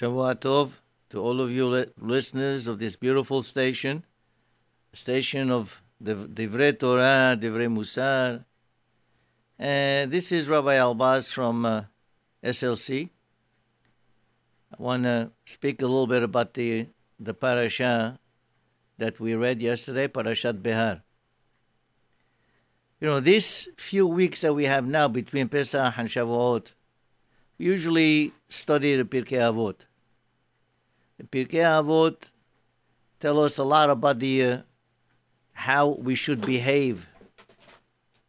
Shavua Tov to all of you li- listeners of this beautiful station, station of Div- Divrei Torah, Divrei Musar. And this is Rabbi Elbaz from uh, SLC. I want to speak a little bit about the, the parasha that we read yesterday, Parashat Behar. You know, these few weeks that we have now between Pesach and Shavuot, we usually study the Pirkei Avot. Pirkei Avot tell us a lot about the uh, how we should behave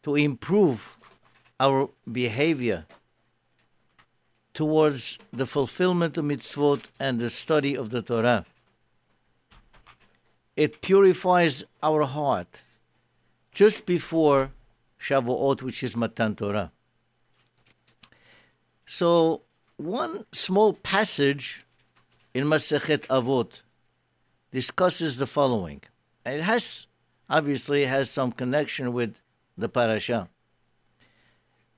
to improve our behavior towards the fulfillment of mitzvot and the study of the Torah. It purifies our heart just before Shavuot, which is Matan Torah. So, one small passage in Masechet Avot discusses the following. And it has, obviously, has some connection with the parasha.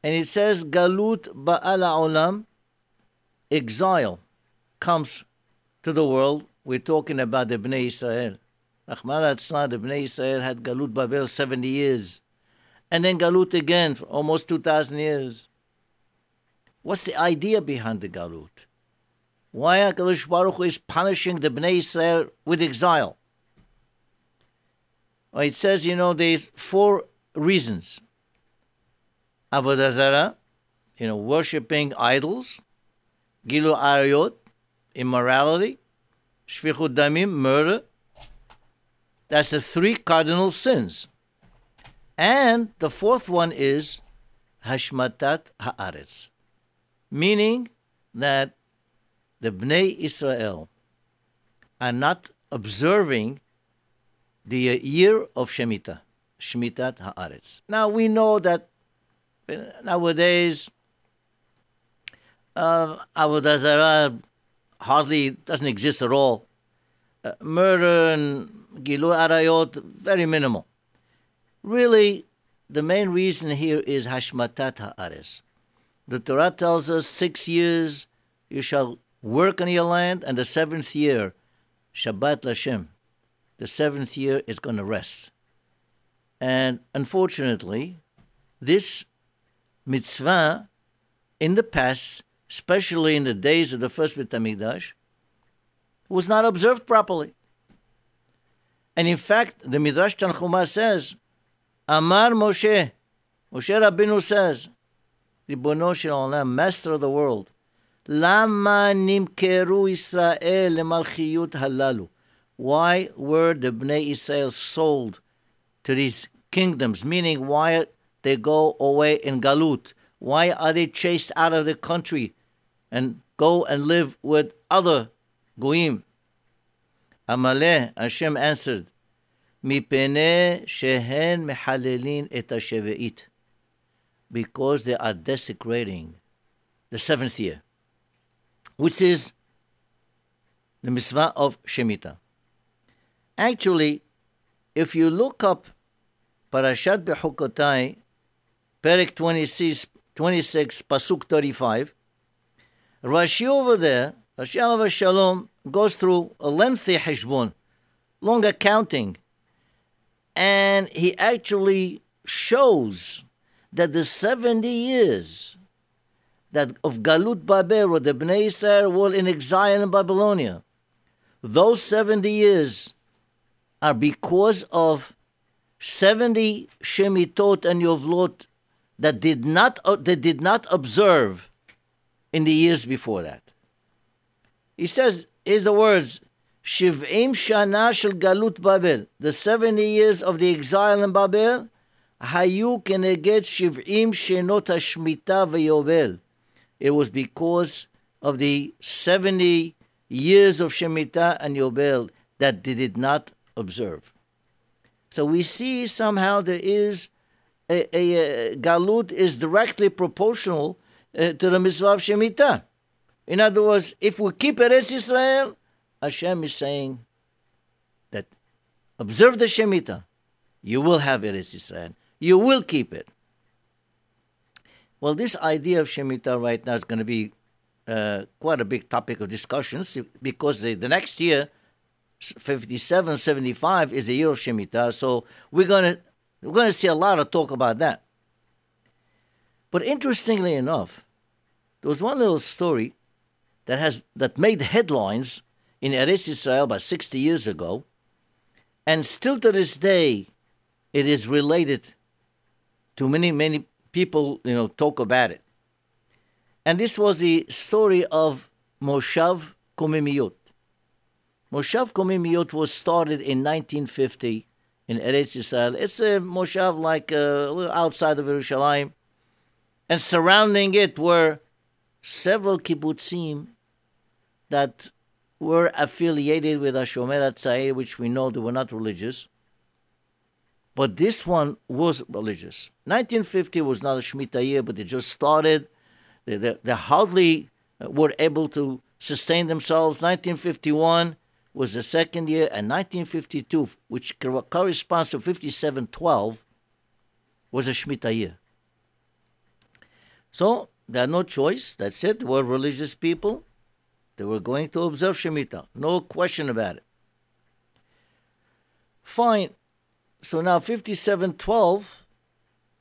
And it says, Galut Ba'ala Olam, exile comes to the world. We're talking about the Bnei Israel. Rahman the Bnei Israel had Galut Babel 70 years. And then Galut again for almost 2,000 years. What's the idea behind the Galut? Why HaKadosh Baruch Hu is punishing the Bnei Israel with exile? It says, you know, there's four reasons. Avodah you know, worshipping idols. Gilui Arayot, immorality. Shefichut Damim, murder. That's the three cardinal sins. And the fourth one is Hashmatat Haaretz, meaning that the Bnei Israel are not observing the year of Shemitah, Shmitat Haaretz. Now we know that nowadays uh, Avodah Zarah hardly doesn't exist at all. Uh, murder and Gilui Arayot, very minimal. Really, the main reason here is Hashmatat Haaretz. The Torah tells us six years you shall work on your land, and the seventh year, Shabbat Lashem, the seventh year is going to rest. And unfortunately, this mitzvah in the past, especially in the days of the first HaMikdash, was not observed properly. And in fact, the Midrash Tanchuma says, Amar Moshe, Moshe Rabbeinu says, Ribono Shel Olam, Master of the world, Lama nimkeru Israel lemalchiyut halalu. Why were the Bnei Israel sold to these kingdoms? Meaning, why they go away in galut? Why are they chased out of the country and go and live with other goyim? Amaleh, Hashem answered, Mipene shehen mehalelin et. Because they are desecrating the seventh year which is the mitzvah of Shemitah. Actually, if you look up Parashat Bechukotai, Perek 26, 26, Pasuk 35, Rashi over there, Rashi Alav Shalom, goes through a lengthy heshbon, long accounting, and he actually shows that the 70 years that of Galut Babel, where the Bnei Israel were in exile in Babylonia, those 70 years are because of 70 Shemitot and Yovlot that did not, uh, that did not observe in the years before that. He says, here's the words, Shiv'im Shana Shel Galut Babel, the 70 years of the exile in Babel, Hayu Keneget Shiv'im Shenot HaShmita V'Yovel it was because of the 70 years of Shemitah and Yobel that they did not observe. So we see somehow there is a, a, a galut is directly proportional uh, to the mitzvah of Shemitah. In other words, if we keep Eretz Israel, Hashem is saying that observe the Shemitah, you will have Eretz Israel. You will keep it. Well, this idea of Shemitah right now is going to be uh, quite a big topic of discussions because the, the next year, 57, 75, is the year of Shemitah. So we're going to we're going to see a lot of talk about that. But interestingly enough, there was one little story that has that made headlines in Eretz Israel about 60 years ago, and still to this day, it is related to many many people. You know, talk about it. And this was the story of Moshav Komemiyut. Moshav Komemiyut was started in 1950 in Eretz Israel. It's a Moshav like uh, a little outside of Jerusalem. And surrounding it were several kibbutzim that were affiliated with Hashomer HaTzair, which we know they were not religious. But this one was religious. 1950 was not a Shemitah year, but they just started. They, they, they hardly uh, were able to sustain themselves. 1951 was the second year, and 1952, which corresponds to 5712, was a Shemitah year. So they had no choice. That's it. They were religious people. They were going to observe Shemitah. No question about it. Fine. So now 5712,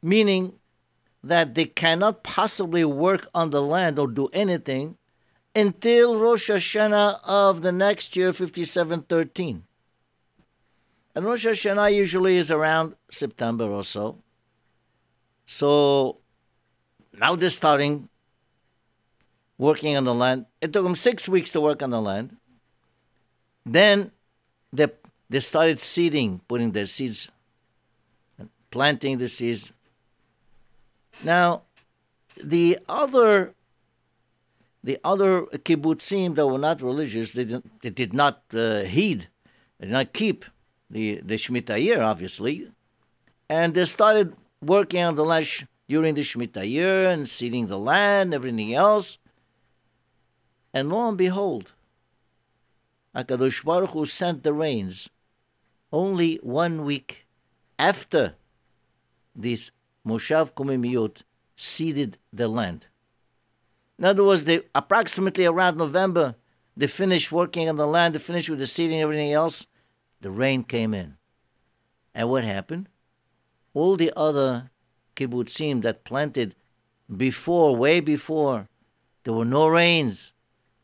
meaning that they cannot possibly work on the land or do anything until Rosh Hashanah of the next year, 5713. And Rosh Hashanah usually is around September or so. So now they're starting working on the land. It took them six weeks to work on the land. Then they, they started seeding, putting their seeds, planting the seeds, now, the other the other kibbutzim that were not religious, they, did, they did not uh, heed, they did not keep the, the Shemitah year, obviously. And they started working on the land during the Shemitah year and seeding the land, everything else. And lo and behold, HaKadosh Baruch Hu sent the rains only one week after this Moshav Komemiyut seeded the land. In other words, they approximately around November, they finished working on the land, they finished with the seeding and everything else. The rain came in. And what happened? All the other kibbutzim that planted before, way before, there were no rains.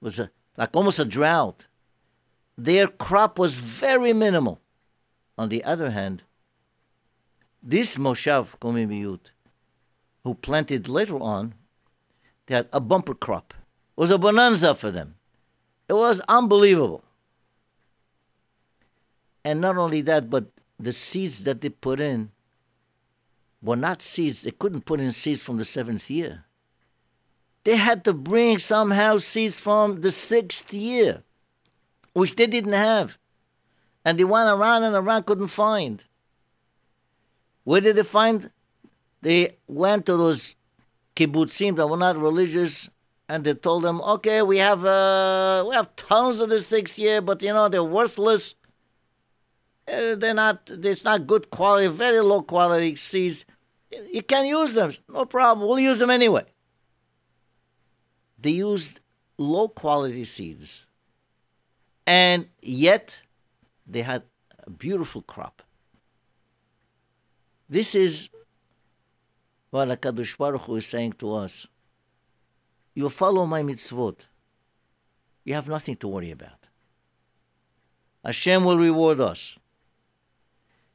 It was a, like almost a drought. Their crop was very minimal. On the other hand, this Moshav Komemiyut, who planted later on, they had a bumper crop. It was a bonanza for them. It was unbelievable. And not only that, but the seeds that they put in were not seeds. They couldn't put in seeds from the seventh year. They had to bring somehow seeds from the sixth year, which they didn't have. And they went around and around, couldn't find. Where did they find? They went to those kibbutzim that were not religious, and they told them, "Okay, we have uh, we have tons of the six year, but you know they're worthless. Uh, they're not. It's not good quality, very low quality seeds. You can use them, no problem. We'll use them anyway." They used low quality seeds, and yet they had a beautiful crop. This is what HaKadosh Baruch Hu is saying to us. You follow my mitzvot. You have nothing to worry about. Hashem will reward us.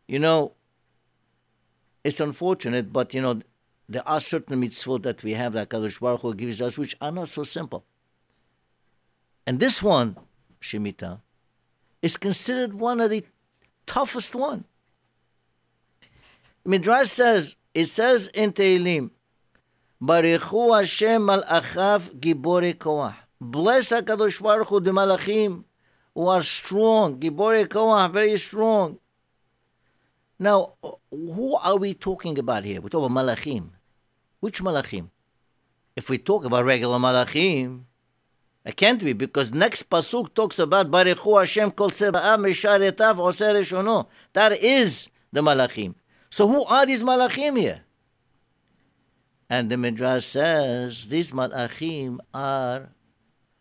You know, it's unfortunate, but you know, there are certain mitzvot that we have that Kadosh Baruch Hu gives us, which are not so simple. And this one, Shemitah, is considered one of the toughest one. Midrash says, it says in Tehillim, Barichu Hashem malachav gibore koach. Bless HaKadosh Baruch Hu, the malachim, who are strong, gibore koach, very strong. Now, who are we talking about here? We talk about malachim. Which malachim? If we talk about regular malachim, can't be because next pasuk talks about Barichu Hashem kol misharetav oser. That is the malachim. So who are these malachim here? And the Midrash says these malachim are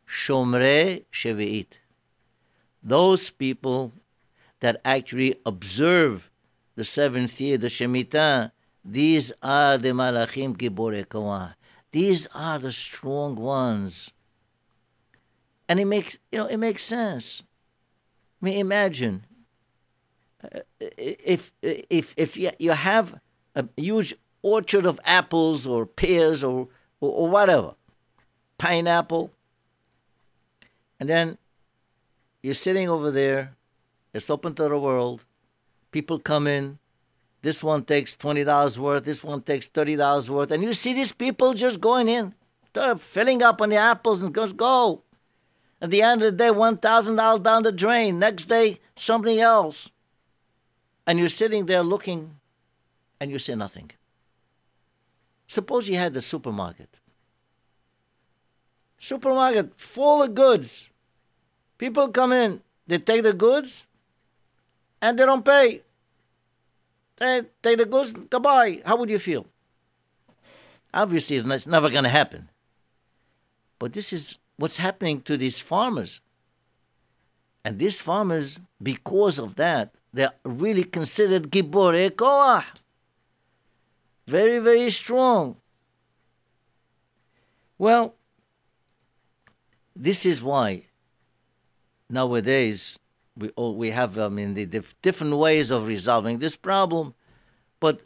Shomrei Shevi'it. Those people that actually observe the seventh year, the Shemitah, these are the Malachim Gibore. These are the strong ones. And it makes, you know, it makes sense. I mean, imagine uh, if, if, if you have a huge orchard of apples or pears or, or, or whatever, pineapple, and then you're sitting over there, it's open to the world, people come in, this one takes $20 worth, this one takes $30 worth, and you see these people just going in, filling up on the apples and goes, go. At the end of the day, $1,000 down the drain. Next day, something else. And you're sitting there looking and you say nothing. Suppose you had the supermarket. Supermarket full of goods. People come in, they take the goods, and they don't pay. They take the goods, goodbye. How would you feel? Obviously, it's never going to happen. But this is what's happening to these farmers. And these farmers, because of that, they're really considered gibore koah. Very, very strong. Well, this is why nowadays we all, we have I mean the dif- different ways of resolving this problem, but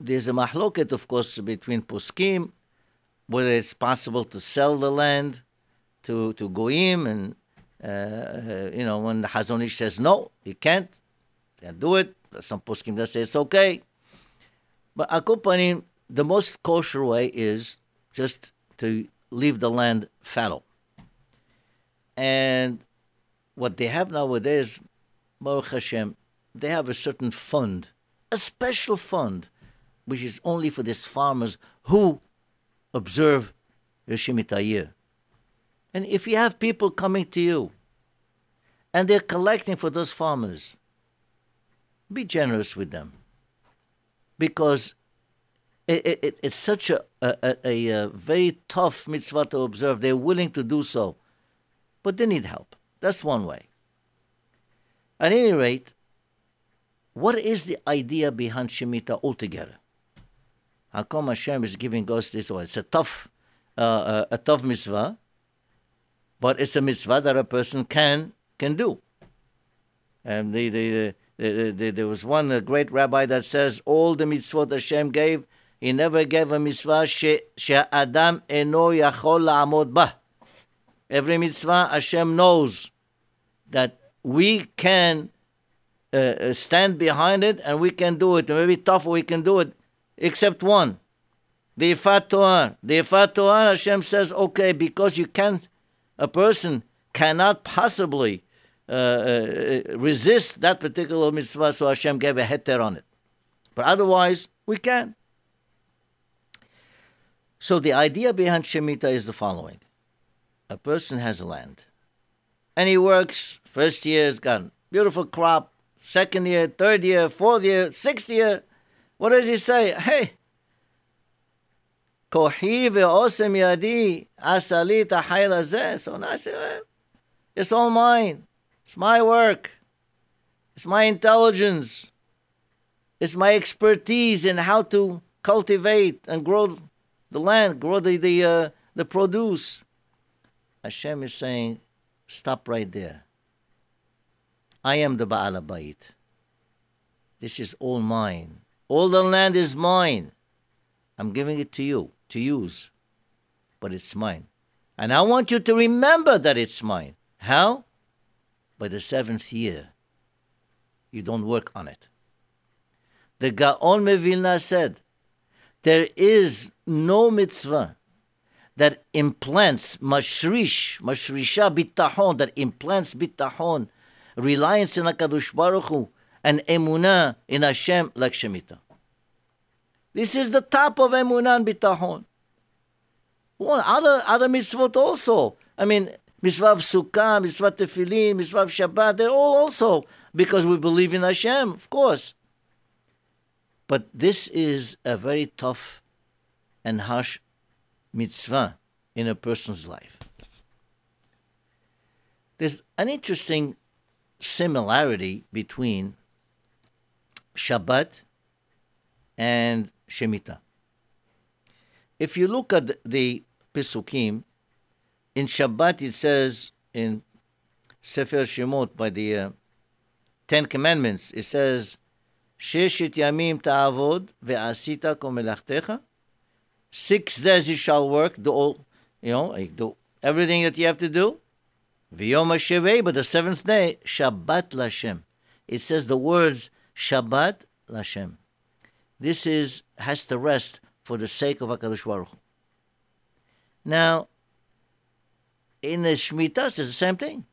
there's a mahloket, of course, between poskim, whether it's possible to sell the land to to goyim, and uh, uh, you know when the Chazon Ish says no, you can't, can't do it. Some poskim that say it's okay. But akopanim, the most kosher way is just to leave the land fallow. And what they have nowadays, Baruch Hashem, they have a certain fund, a special fund, which is only for these farmers who observe Shemitah And if you have people coming to you and they're collecting for those farmers, be generous with them because it, it, it's such a, a, a, a, very tough mitzvah to observe. They're willing to do so, but they need help. That's one way. At any rate, what is the idea behind Shemitah altogether? Come Hashem is giving us this one? It's a tough, uh, uh, a tough mitzvah, but it's a mitzvah that a person can can do. And the, the, the, the, there was one great rabbi that says all the mitzvot Hashem gave, He never gave a mitzvah she, Adam eno yachol la'amod ba. Every mitzvah Hashem knows that we can uh, uh, stand behind it and we can do it. Maybe tough, we can do it, except one. The Ifat. The Ifat Hashem says, okay, because you can't, a person cannot possibly uh, uh, resist that particular mitzvah, so Hashem gave a heter on it. But otherwise, we can. So the idea behind Shemitah is the following a person has a land and he works. First year, he's got beautiful crop. Second year, third year, fourth year, sixth year. What does he say? Hey, kohi ve'osem yadi asali tahayl hazeh. So now I say, it's all mine. It's my work. It's my intelligence. It's my expertise in how to cultivate and grow the land, grow the the, uh, the produce. Hashem is saying, Stop right there. I am the Baal Bayit. This is all mine. All the land is mine. I'm giving it to you to use, but it's mine. And I want you to remember that it's mine. How? By the seventh year, you don't work on it. The Gaon Mevilna said, There is no mitzvah that implants mashrish, mashrisha bitahon, that implants bitahon, reliance in HaKadosh Baruch Hu, and emunah in Hashem like Shemitah. This is the top of emunah and bitahon. Well, other, other mitzvot also. I mean, mitzvah of Sukkah, mitzvah tefillin, mitzvah of Shabbat, they're all also because we believe in Hashem, of course. But this is a very tough and harsh mitzvah in a person's life. There's an interesting similarity between Shabbat and Shemitah. If you look at the Pesukim, in Shabbat it says in Sefer Shemot by the uh, Ten Commandments, it says, Sheshet yamim ta'avod ve'asita ko Six days you shall work, do all, you know, do everything that you have to do. V'yom ha'shevei, but the seventh day, Shabbat Lashem. It says the words Shabbat Lashem. This is has to rest for the sake of Hakadosh Baruch. Now, in the Shemitah, it's the same thing.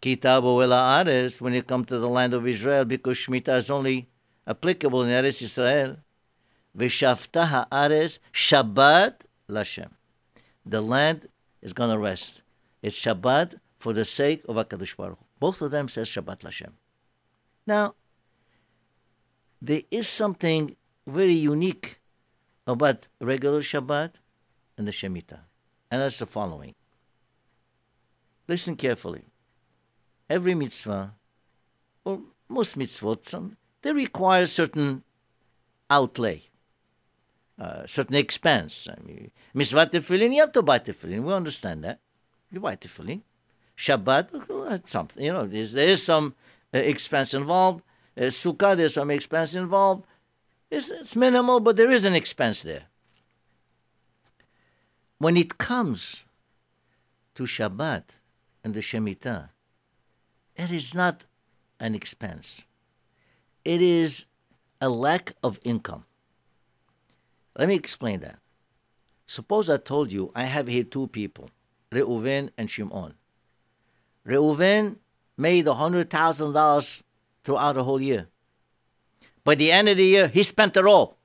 Kitabu ela Ares, when you come to the land of Israel, because Shemitah is only applicable in Eretz Israel. V'shavta ha'ares Shabbat Lashem. The land is going to rest. It's Shabbat for the sake of HaKadosh Baruch Both of them says Shabbat Lashem. Now, there is something very unique about regular Shabbat and the Shemitah. And that's the following. Listen carefully. Every mitzvah, or most mitzvot, some, they require certain outlay, uh, certain expense. I mean, mitzvah tefillin, you have to buy tefillin. We understand that. You buy tefillin. Shabbat, something, you know, there is some uh, expense involved. Uh, Sukkah, there's some expense involved. It's, it's minimal, but there is an expense there. When it comes to Shabbat and the Shemitah, it is not an expense. It is a lack of income. Let me explain that. Suppose I told you I have here two people, Reuven and Shimon. Reuven made $100,000 throughout the whole year. By the end of the year, he spent it all.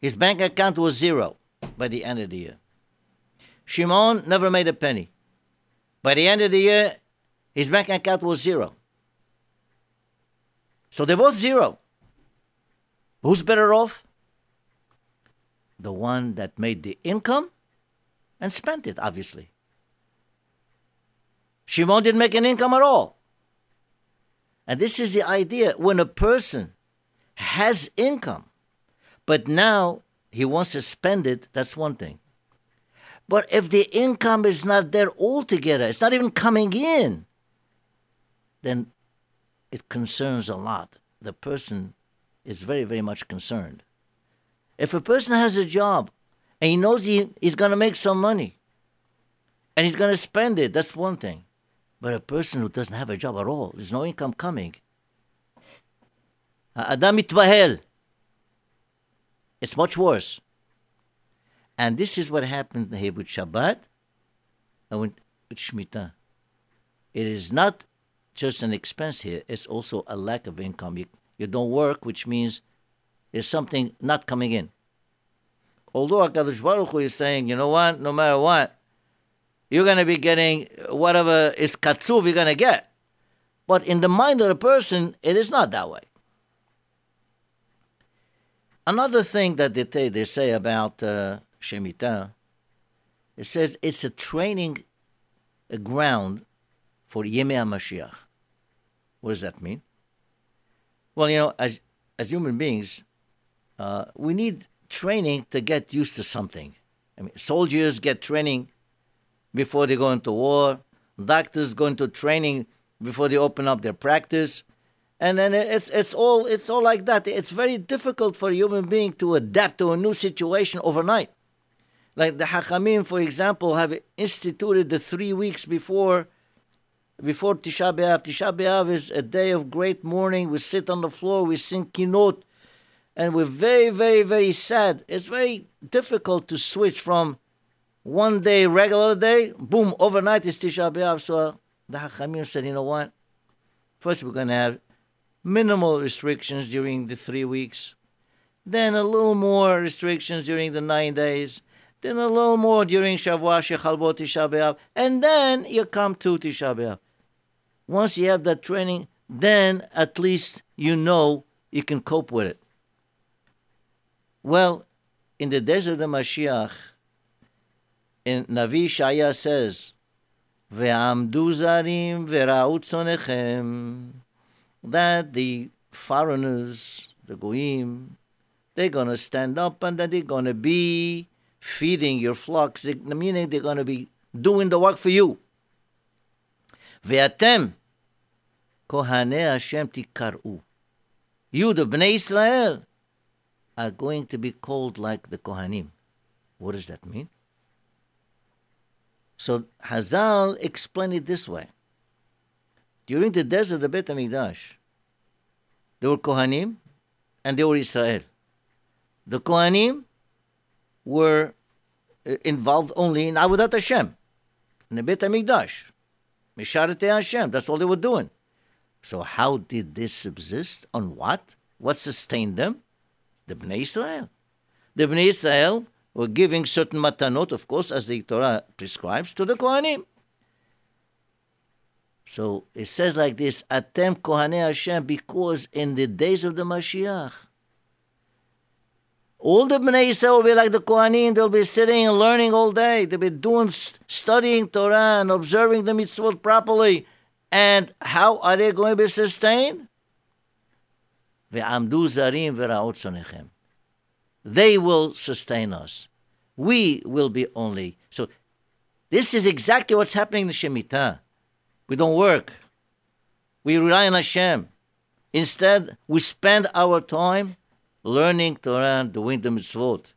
His bank account was zero by the end of the year. Shimon never made a penny. By the end of the year, his bank account was zero. So they're both zero. Who's better off? The one that made the income and spent it, obviously. Shimon didn't make an income at all. And this is the idea when a person has income, but now he wants to spend it, that's one thing. But if the income is not there altogether, it's not even coming in, then it concerns a lot. The person is very, very much concerned. If a person has a job and he knows he, he's going to make some money and he's going to spend it, that's one thing. But a person who doesn't have a job at all, there's no income coming, האדם מתבהל. It's much worse. And this is what happened here with Shabbat and with, with Shemitah. It is not just an expense here, it's also a lack of income. You, you don't work, which means there's something not coming in. Although HaKadosh Baruch Hu is saying, you know what, no matter what, you're going to be getting whatever is katsuv you're going to get. But in the mind of the person, it is not that way. Another thing that they, they say about uh, Shemitah, it says it's a training a ground for Yemei HaMashiach. What does that mean? Well, you know, as, as human beings, uh, we need training to get used to something. I mean, soldiers get training before they go into war. Doctors go into training before they open up their practice and then it's it's all it's all like that. It's very difficult for a human being to adapt to a new situation overnight. Like the Hachamim, for example, have instituted the three weeks before before Tisha B'av. Tisha B'av is a day of great mourning. We sit on the floor, we sing kinot, and we're very, very, very sad. It's very difficult to switch from one day, regular day, boom, overnight is Tisha B'av. So the Hachamim said, you know what? First, we're going to have minimal restrictions during the three weeks, then a little more restrictions during the nine days, then a little more during Shavuot, Shechalbot, Tisha B'Av, and then you come to Tisha B'Av. Once you have that training, then at least you know you can cope with it. Well, in the days of the Mashiach, in Navi Shaya says, Ve'amdu zarim ve'ra'u tzonechem that the foreigners, the goyim, they're going to stand up and that they're going to be feeding your flocks, meaning they're going to be doing the work for you. Ve'atem kohane Hashem tikaru. You, the Bnei Israel, are going to be called like the Kohanim. What does that mean? So Hazal explained it this way. During the days of the Bet HaMikdash, there were Kohanim and there were Israel. The Kohanim were uh, involved only in Avodat Hashem, in the Bet HaMikdash. Misharete Hashem, that's all they were doing. So how did they subsist? On what? What sustained them? The Bnei Israel. The Bnei Israel were giving certain matanot, of course, as the Torah prescribes, to the Kohanim. So it says like this, Atem Kohanei Hashem, because in the days of the Mashiach, all the Bnei Israel will be like the Kohanim. They'll be sitting and learning all day. They'll be doing, studying Torah and observing the mitzvot properly. And how are they going to be sustained? They will sustain us. We will be only. So this is exactly what's happening in the Shemitah. We don't work. We rely on Hashem. Instead, we spend our time learning Torah doing the mitzvot.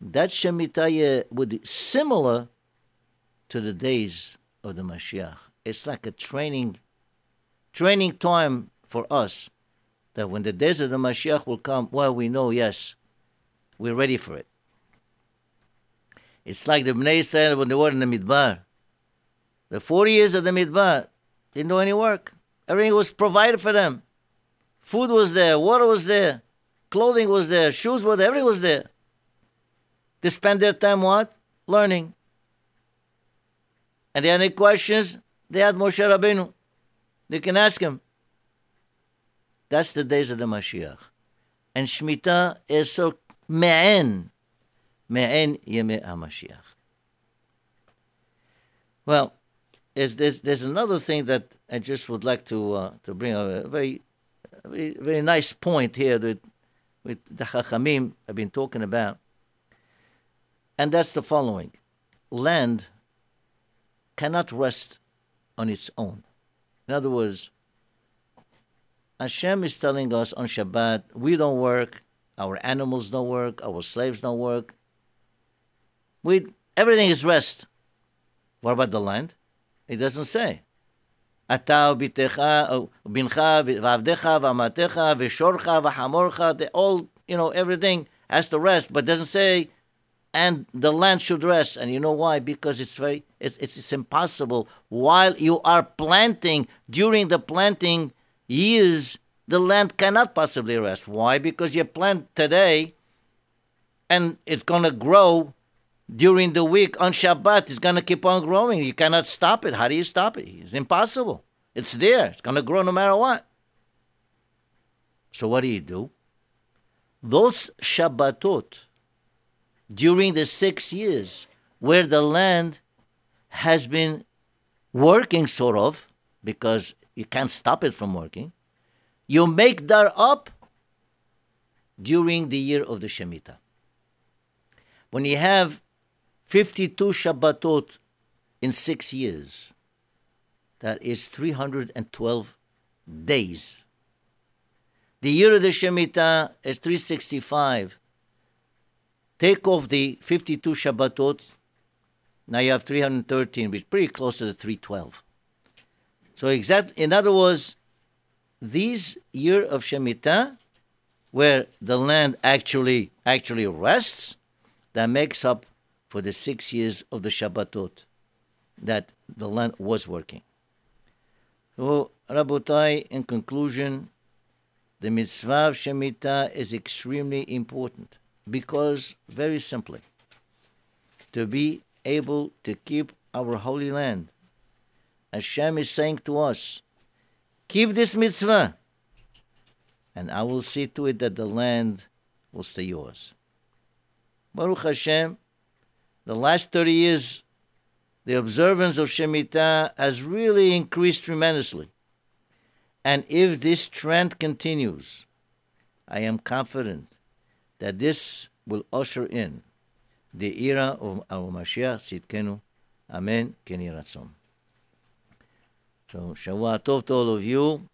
That Shemitah would be similar to the days of the Mashiach. It's like a training, training time for us. That when the days of the Mashiach will come, well, we know, yes, we're ready for it. It's like the Bnei Israel when they were in the Midbar. The 40 years of the Midbar didn't do any work. Everything was provided for them. Food was there, water was there. Clothing was there, shoes were there, everything was there. They spend their time what? Learning. And they had any questions, they had Moshe Rabbeinu. They can ask him. That's the days of the Mashiach. And Shemitah is so me'en, me'en yemei HaMashiach. Well, there's, there's, there's another thing that I just would like to uh, to bring up, a very, very, very nice point here that with the Chachamim I've been talking about. And that's the following land cannot rest on its own. In other words, Hashem is telling us on Shabbat, we don't work, our animals don't work, our slaves don't work. We, everything is rest. What about the land? It doesn't say. Bincha, all, you know, everything has to rest, but doesn't say, and the land should rest. And you know why? Because it's very, it's, it's, it's impossible. While you are planting, during the planting years, the land cannot possibly rest. Why? Because you plant today, and it's going to grow during the week on Shabbat, it's going to keep on growing. You cannot stop it. How do you stop it? It's impossible. It's there. It's going to grow no matter what. So what do you do? Those Shabbatot during the six years where the land has been working, sort of, because you can't stop it from working, you make that up during the year of the Shemitah. When you have 52 Shabbatot in six years. That is 312 days. The year of the Shemitah is 365. Take off the 52 Shabbatot, now you have 313, which is pretty close to the 312. So exact, in other words, this year of Shemitah, where the land actually actually rests, that makes up for the six years of the Shabbatot that the land was working. So, Rabotai, in conclusion, the mitzvah of Shemitah is extremely important because, very simply, to be able to keep our holy land, Hashem is saying to us, keep this mitzvah, and I will see to it that the land will stay yours. Baruch Hashem, the last 30 years, the observance of Shemitah has really increased tremendously. And if this trend continues, I am confident that this will usher in the era of our Mashiach Tzidkenu. Amen. Keni Ratzon. So, Shavua Tov to all of you.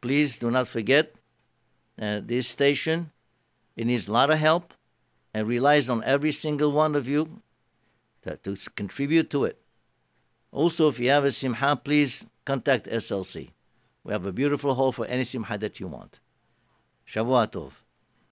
Please do not forget uh, this station. It needs a lot of help and relies on every single one of you to, to contribute to it. Also, if you have a simha, please contact SLC. We have a beautiful hall for any simha that you want. Shavua Tov.